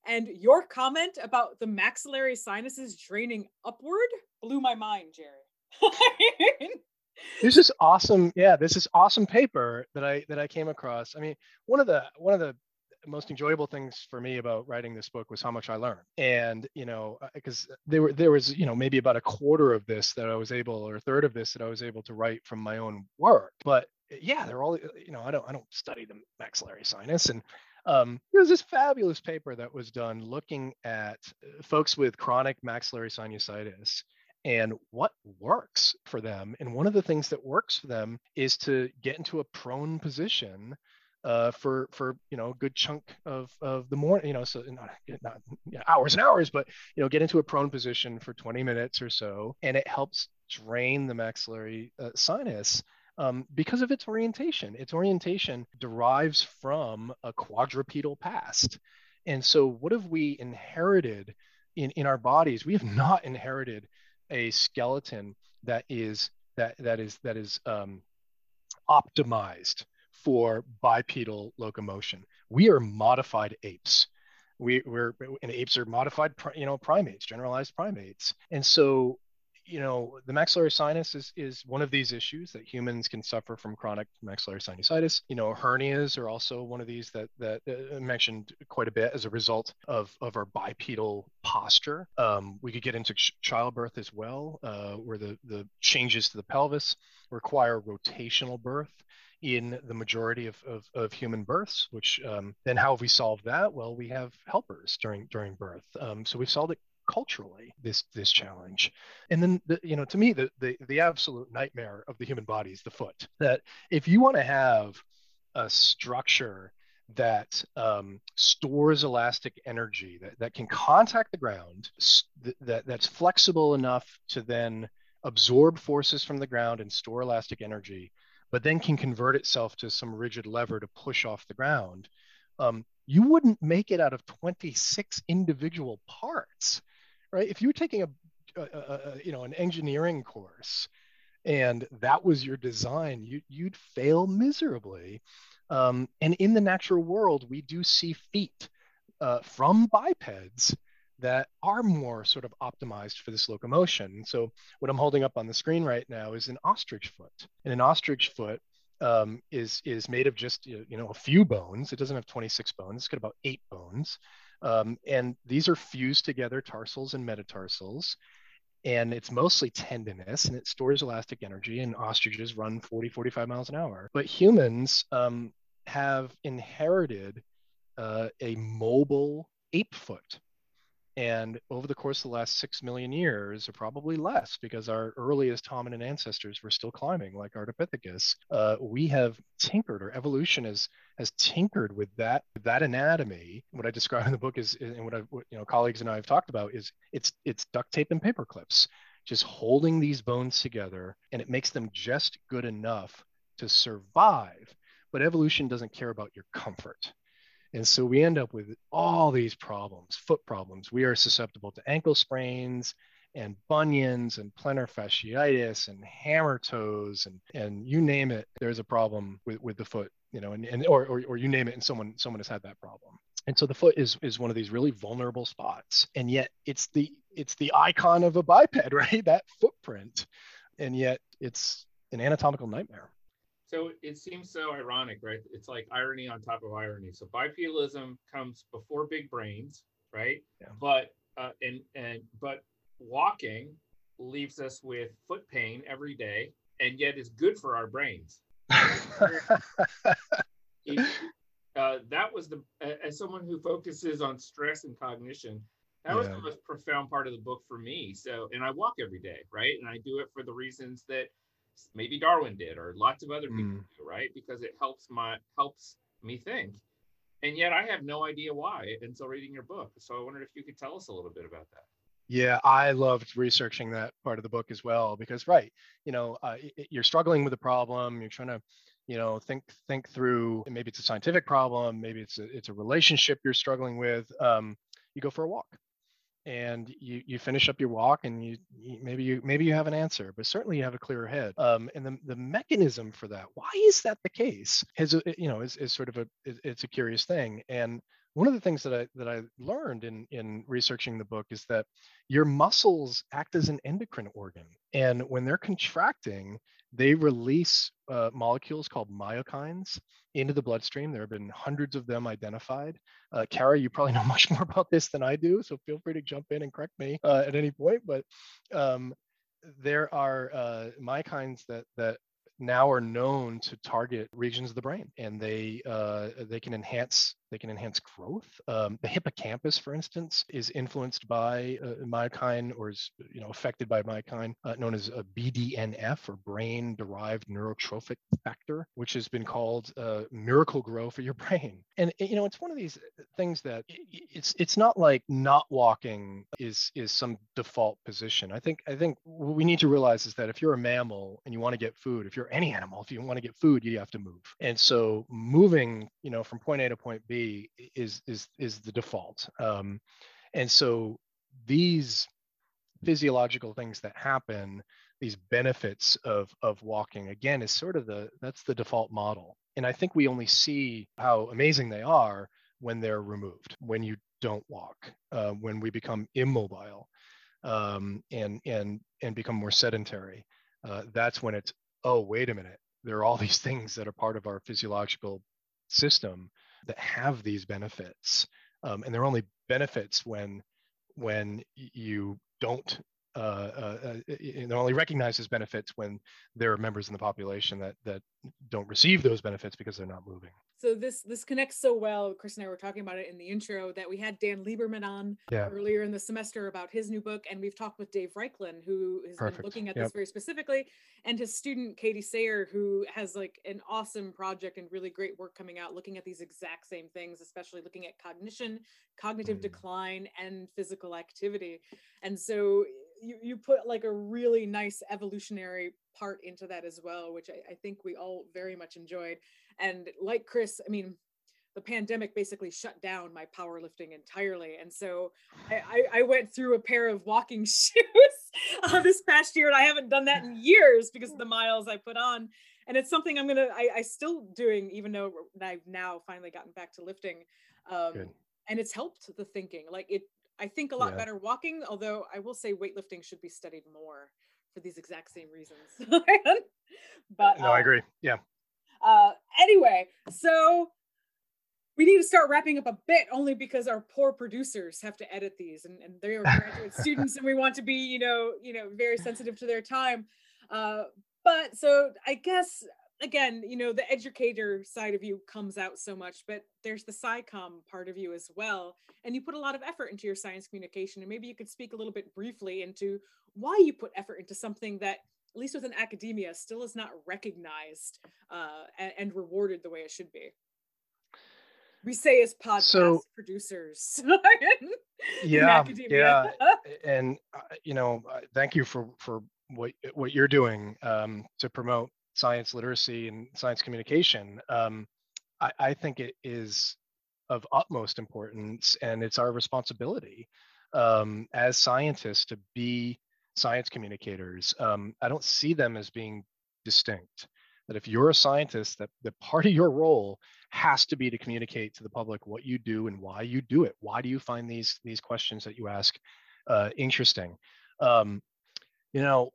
And your comment about the maxillary sinuses draining upward blew my mind, Jerry. [laughs] This is awesome. Yeah, this is awesome paper that I that I came across. I mean, one of the one of the most enjoyable things for me about writing this book was how much I learned. And you know, because there were there was you know maybe about a quarter of this that I was able, or a third of this that I was able to write from my own work. But yeah, they're all you know. I don't I don't study the maxillary sinus and. Um, there was this fabulous paper that was done looking at uh, folks with chronic maxillary sinusitis and what works for them. And one of the things that works for them is to get into a prone position uh, for for you know a good chunk of of the morning. You know, so not, not hours and hours, but you know, get into a prone position for 20 minutes or so, and it helps drain the maxillary uh, sinus. um, because of its orientation. Its orientation derives from a quadrupedal past. And so, what have we inherited in, in our bodies? We have not inherited a skeleton that is that that is that is um, optimized for bipedal locomotion. We are modified apes. We, we're and apes are modified, you know, primates, generalized primates. And so you know, the maxillary sinus is, is one of these issues that humans can suffer from chronic maxillary sinusitis. You know, hernias are also one of these that that uh, mentioned quite a bit as a result of, of our bipedal posture. Um, we could get into ch- childbirth as well, uh, where the, the changes to the pelvis require rotational birth in the majority of, of, of human births, which um, then how have we solved that? Well, we have helpers during during birth. Um, so we've solved it culturally this this challenge. And then the, you know to me the, the the absolute nightmare of the human body is the foot. That if you want to have a structure that um, stores elastic energy that, that can contact the ground that that's flexible enough to then absorb forces from the ground and store elastic energy but then can convert itself to some rigid lever to push off the ground um, you wouldn't make it out of 26 individual parts right? If you were taking a, a, a, you know an engineering course and that was your design, you, you'd fail miserably. Um, and in the natural world, we do see feet uh, from bipeds that are more sort of optimized for this locomotion. So what I'm holding up on the screen right now is an ostrich foot. And an ostrich foot um, is is made of just you know a few bones. It doesn't have 26 bones. It's got about eight bones. Um, and these are fused together, tarsals and metatarsals. And it's mostly tendinous and it stores elastic energy. And ostriches run 40, 45 miles an hour. But humans um, have inherited uh, a mobile ape foot. And over the course of the last six million years, or probably less, because our earliest hominin ancestors were still climbing, like Ardipithecus, uh, we have tinkered, or evolution has has tinkered with that that anatomy. What I describe in the book is, and what I, what, you know, colleagues and I have talked about is it's it's duct tape and paper clips, just holding these bones together, and it makes them just good enough to survive. But evolution doesn't care about your comfort and so we end up with all these problems, foot problems. We are susceptible to ankle sprains and bunions and plantar fasciitis and hammer toes and, and you name it, there's a problem with, with the foot, you know, and, and or, or, or you name it and someone someone has had that problem. And so the foot is is one of these really vulnerable spots. And yet it's the it's the icon of a biped, [laughs] right? That footprint. And yet it's an anatomical nightmare. So it seems so ironic, right? It's like irony on top of irony. So bipedalism comes before big brains, right? Yeah. But uh, and and but walking leaves us with foot pain every day, and yet is good for our brains. [laughs] uh, that was the as someone who focuses on stress and cognition that yeah. was the most profound part of the book for me so and i walk every day right and i do it for the reasons that maybe Darwin did or lots of other people mm. do, right? Because it helps my helps me think. And yet I have no idea why until reading your book. So I wondered if you could tell us a little bit about that. Yeah, I loved researching that part of the book as well because right, you know, uh, you're struggling with a problem, you're trying to, you know, think think through. Maybe it's a scientific problem, maybe it's a it's a relationship you're struggling with. Um, you go for a walk, and you you finish up your walk and you, you, maybe you maybe you have an answer but certainly you have a clearer head. Um, and the, the mechanism for that why is that the case? Has you know is, is sort of a it's a curious thing. And one of the things that I that I learned in in researching the book is that your muscles act as an endocrine organ, and when they're contracting, they release uh, molecules called myokines into the bloodstream. There have been hundreds of them identified. Uh, Kara, you probably [laughs] know much more about this than I do, so feel free to jump in and correct me uh, at any point. But um, there are uh, myokines that that now are known to target regions of the brain, and they uh, they can enhance they can enhance growth. Um, the hippocampus, for instance, is influenced by uh, myokine or is you know affected by myokine, uh, known as a BDNF or brain-derived neurotrophic factor, which has been called uh, miracle grow for your [laughs] brain. And you know, it's one of these things that it's it's not like not walking is is some default position. I think I think what we need to realize is that if you're a mammal and you want to get food, if you're any [laughs] animal, if you want to get food, you have to move. And so moving, you know, from point A to point B is is is the default. Um, and so these physiological things that happen, these benefits of of walking, again, is sort of the that's the default model. And I think we only see how amazing they are when they're removed, when you don't walk, uh, when we become immobile, um, and and and become more sedentary. Uh, that's when it's oh wait a minute, there are all these things that are part of our physiological system that have these benefits, um, and they're only benefits when when you don't uh, uh, uh only recognized as benefits when there are members in the population that that don't receive those benefits because they're not moving so this this connects so well chris and i were talking about it in the intro that we had dan lieberman on yeah. earlier in the semester about his new book and we've talked with dave Raichlen who has Perfect. been looking at yep. this very specifically and his student katie sayer who has like an awesome project and really great work coming out looking at these exact same things especially looking at cognition cognitive mm. decline and physical activity and so you, you put like a really nice evolutionary part into that as well which I, I think we all very much enjoyed and like Chris, I mean, the pandemic basically shut down my powerlifting entirely. And so I, I, I went through a pair of walking [laughs] shoes uh, this past year, and I haven't done that in years because of the miles I put on. And it's something I'm gonna I, I still doing, even though I've now finally gotten back to lifting. Um, and it's helped the thinking. Like it, I think a lot yeah. better walking. Although I will say weightlifting should be studied more for these exact same reasons. [laughs] but no, I agree. Yeah. Uh, anyway, so we need to start wrapping up a bit only because our poor producers have to edit these and, and they are graduate [laughs] students and we want to be, you know, you know, very sensitive to their time. Uh, but so I guess again, you know, the educator side of you comes out so much, but there's the SciComm part of you as well. And you put a lot of effort into your science communication. And maybe you could speak a little bit briefly into why you put effort into something that at least within academia, still is not recognized uh, and, and, rewarded the way it should be. We say as podcast so, producers. [laughs] yeah, yeah, [laughs] and uh, you know, uh, thank you for for what what you're doing um, to promote science literacy and science communication. Um, I, I think it is of utmost importance, and it's our responsibility um, as scientists to be science communicators, um, I don't see them as being distinct. That if you're a scientist, that the part of your role has to be to communicate to the public what you do and why you do it. Why do you find these these questions that you ask uh, interesting? Um, you know,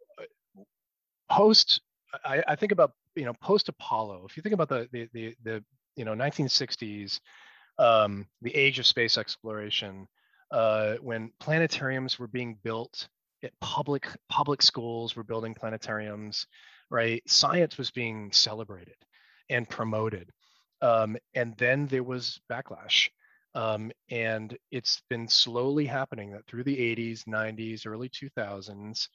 post. I, I think about you know post Apollo. If you think about the the the, the you know 1960s, um, the age of space exploration, uh, when planetariums were being built public public schools were building planetariums, right? Science was being celebrated and promoted, um, and then there was backlash. Um, and it's been slowly happening that through the 80s, 90s, early 2000s,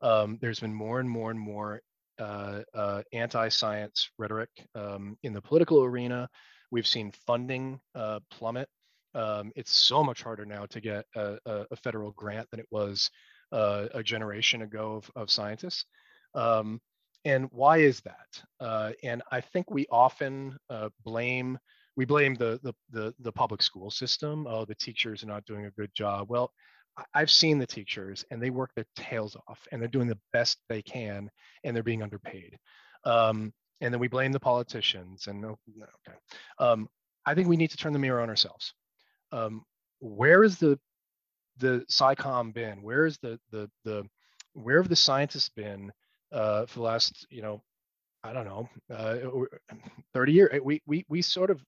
um, there's been more and more and more anti-science rhetoric um, in the political arena. We've seen funding uh, plummet. Um, it's so much harder now to get a, a, federal grant than it was uh, a generation ago of, of scientists. Um, and why is that? Uh, and I think we often uh, blame we blame the, the, the the public school system. Oh, the teachers are not doing a good job. Well, I've seen the teachers, and they work their tails off, and they're doing the best they can, and they're being underpaid. Um, and then we blame the politicians. And okay, um, I think we need to turn the mirror on ourselves. Um, where is the the SciComm been? Where is the the the where have the scientists been uh, for the last you know I don't know uh, [clears throat] 30 years? We we we sort of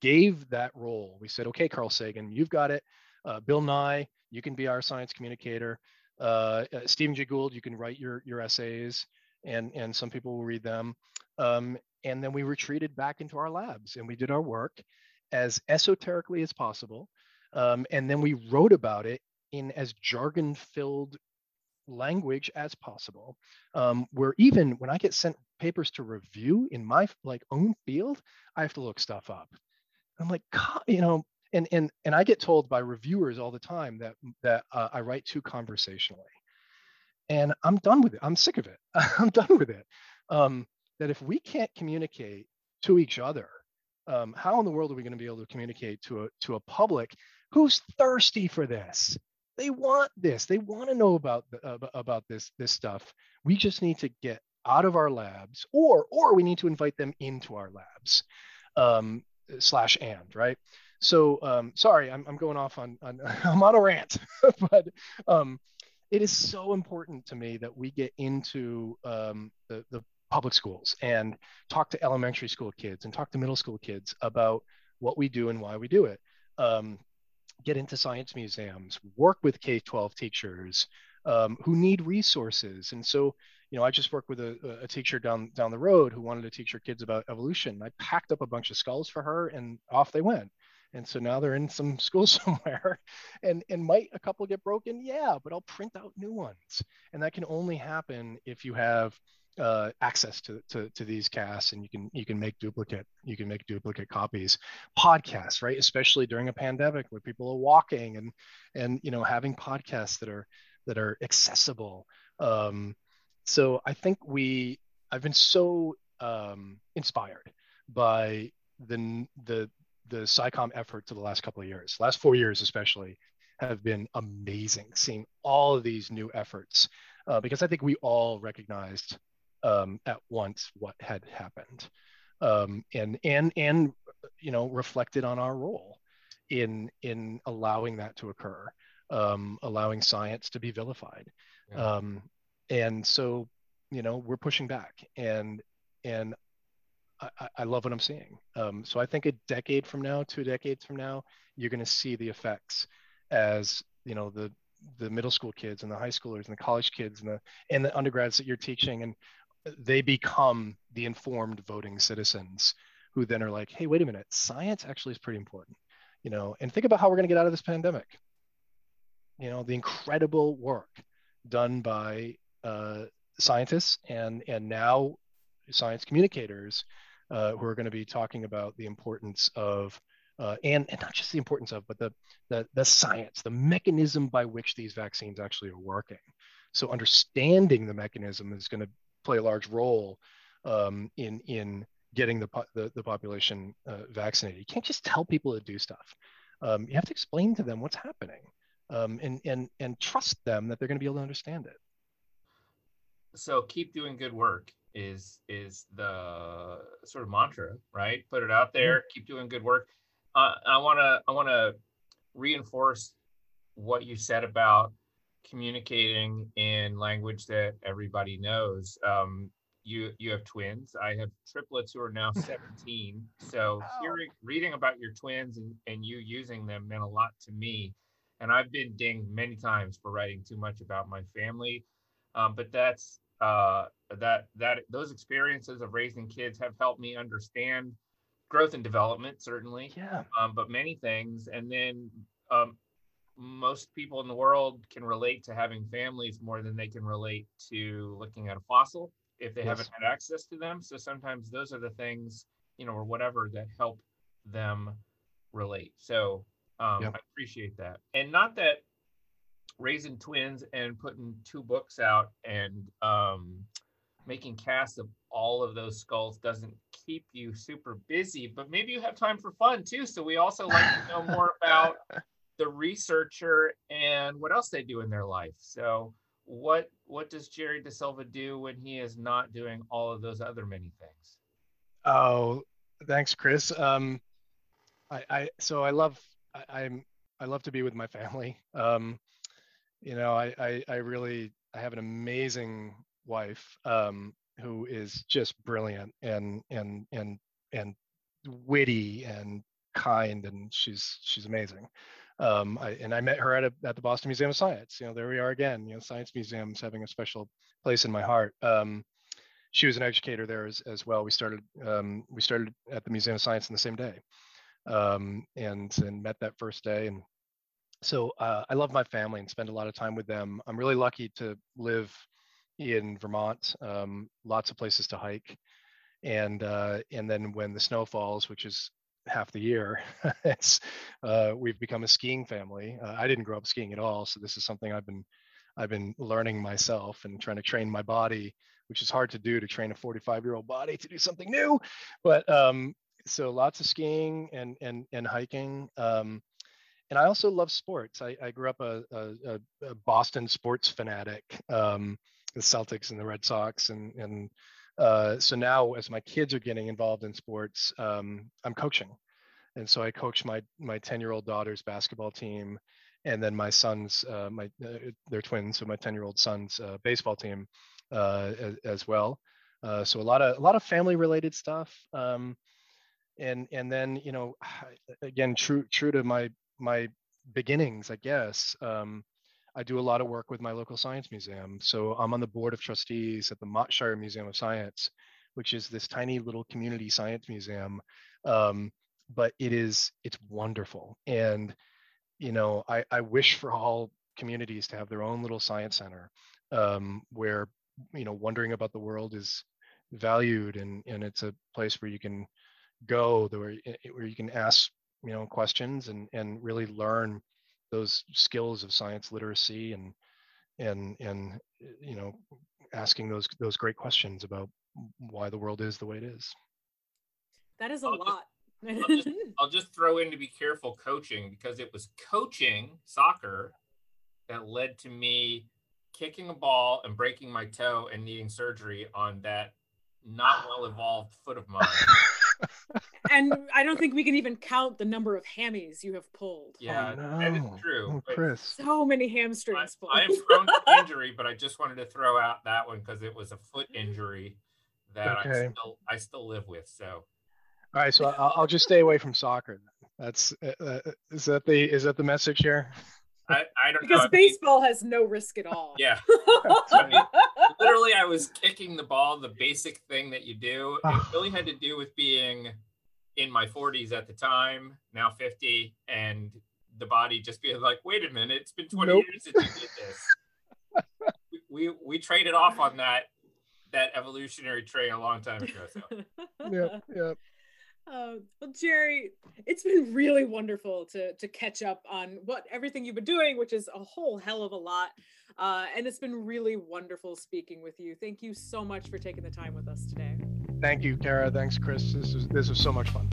gave that role. We said, okay, Carl Sagan, you've got it. Uh, Bill Nye, you can be our science communicator. Uh, uh, Stephen Jay Gould, you can write your your essays, and and some people will read them. Um, and then we retreated back into our labs and we did our work as esoterically as possible. Um, and then we wrote about it in as jargon filled language as possible. Um, where even when I get sent papers to review in my like own field, I have to look stuff up. I'm like, you know, and and and I get told by reviewers all the time that that uh, I write too conversationally, and I'm done with it. I'm sick of it. [laughs] I'm done with it. Um, that if we can't communicate to each other, um, how in the world are we going to be able to communicate to a to a public who's thirsty for this? They want this. They want to know about the, uh, about this this stuff. We just need to get out of our labs, or or we need to invite them into our labs. Um, slash and right so um, sorry I'm, I'm going off on, on [laughs] i'm on a rant [laughs] but um, it is so important to me that we get into um, the, the public schools and talk to elementary school kids and talk to middle school kids about what we do and why we do it um, get into science museums work with k-12 teachers um, who need resources and so you know, I just worked with a, a teacher down down the road who wanted to teach her kids about evolution. I packed up a bunch of skulls for her, and off they went. And so now they're in some [laughs] school somewhere, and and might a couple get broken? Yeah, but I'll print out new ones, and that can only happen if you have uh, access to, to to these casts, and you can you can make duplicate you can make duplicate copies. Podcasts, right? Especially during a pandemic where people are walking and and you know having podcasts that are that are accessible. Um, so I think we I've been so um, inspired by the the the SciComm effort to the last couple of years, last four years especially, have been amazing. Seeing all of these new efforts, uh, because I think we all recognized um, at once what had happened, um, and and and you know reflected on our role in in allowing that to occur, um, allowing science to be vilified. Yeah. Um, and so you know we're pushing back and and I, I love what I'm seeing. Um, so I think a decade from now, two decades from now, you're going to see the effects as you know the the middle school kids and the high schoolers and the college kids and the and the undergrads that you're teaching, and they become the informed voting citizens who then are like, hey, wait a minute, science actually is pretty important, you know. And think about how we're going to get out of this pandemic. You know, the incredible work done by uh, scientists and and now science communicators uh, who are going to be talking about the importance of uh, and, and not just the importance of but the, the the science the mechanism by which these vaccines actually are working. So understanding the mechanism is going to play a large role um, in in getting the, the, the population uh, vaccinated. You can't just tell people to do stuff. Um, you have to explain to them what's happening um, and and and trust them that they're going to be able to understand it. So keep doing good work is is the sort of mantra right? Put it out there mm-hmm. keep doing good work. Uh, i want to i want to reinforce what you said about communicating in language that everybody knows. Um, you you have twins. I have triplets who are now [laughs] 17 so oh. hearing reading about your twins and, and you using them meant a lot to me. And i've been dinged many times for writing too much about my family. Um, but that's uh, that that those experiences of raising kids have helped me understand growth and development certainly yeah. um, but many things. And then um, most people in the world can relate to having families more than they can relate to looking at a fossil if they yes. haven't had access to them. So sometimes those are the things you know or whatever that help them relate. So um, yep. i appreciate that. And not that raising twins and putting two books out and um, making casts of all of those skulls doesn't keep you super busy, but maybe you have time for fun too. So we also like to know more [laughs] about the researcher and what else they do in their life. So what what does Jerry DeSilva do when he is not doing all of those other many things? Oh, thanks, Chris. Um, I, I so I love I, I'm I love to be with my family. Um, you know, I, I, I really, I have an amazing wife um, who is just brilliant and, and, and, and witty and kind, and she's, she's amazing. Um, I, and I met her at, a, at the Boston Museum of Science. You know, there we are again. You know, science museums having a special place in my heart. Um, she was an educator there as, as well. We started um, we started at the Museum of Science in the same day. um, and and met that first day. And so uh, I love my family and spend a lot of time with them. I'm really lucky to live in Vermont. Um, lots of places to hike, and uh, and then when the snow falls, which is half the year, [laughs] it's uh, we've become a skiing family. Uh, I didn't grow up skiing at all, so this is something I've been I've been learning myself and trying to train my body, which is hard to do to train a 45 year old body to do something new. But um, so lots of skiing and and and hiking. Um, and I also love sports. I, I grew up a, a, a, Boston sports fanatic, um, the Celtics and the Red Sox, and and uh, so now as my kids are getting involved in sports, um, I'm coaching, and so I coach my my 10 year old daughter's basketball team, and then my son's uh, my uh, they're twins, so my 10 year old son's uh, baseball team uh, as, as, well. Uh, so a lot of a lot of family related stuff. Um, and and then you know [sighs] again true true to my my beginnings i guess um, i do a lot of work with my local science museum. So i'm on the board of trustees at the montshire museum of science which is this tiny little community science museum. Um, but it is it's wonderful. And you know I, I wish for all communities to have their own little science center um, where you know wondering about the world is valued and and it's a place where you can go where, where you can ask you know questions and and really learn those skills of science literacy and and and you know asking those those great questions about why the world is the way it is. That is a I'll lot. Just, I'll, just, [laughs] I'll just throw in to be careful coaching because it was coaching soccer that led to me kicking a ball and breaking my toe and needing surgery on that not well evolved foot of mine [laughs] and I don't think we can even count the number of hammies you have pulled. Yeah, oh, no. that is true. Oh, Chris. So many hamstrings I, I am prone to injury, but I just wanted to throw out that one because it was a foot injury that okay. I still I still live with. So. All right, so I'll, I'll just stay away from soccer. That's uh, uh, is that the is that the message here? I, I don't know. because know. baseball has no risk at all. Yeah. [laughs] I mean, [laughs] literally, I was kicking the ball, the basic thing that you do. It [sighs] really had to do with being in my 40s at the time, now 50, and the body just being like, wait a minute, it's been 20 nope. years since you did this. we, [laughs] we, we traded off on that that evolutionary trait a long time ago. So. yeah, yeah. Uh, well, Jerry, it's been really wonderful to to catch up on what everything you've been doing, which is a whole hell of a lot. Uh, and it's been really wonderful speaking with you. Thank you so much for taking the time with us today. Thank you, Kara. Thanks, Chris. This was this was so much fun.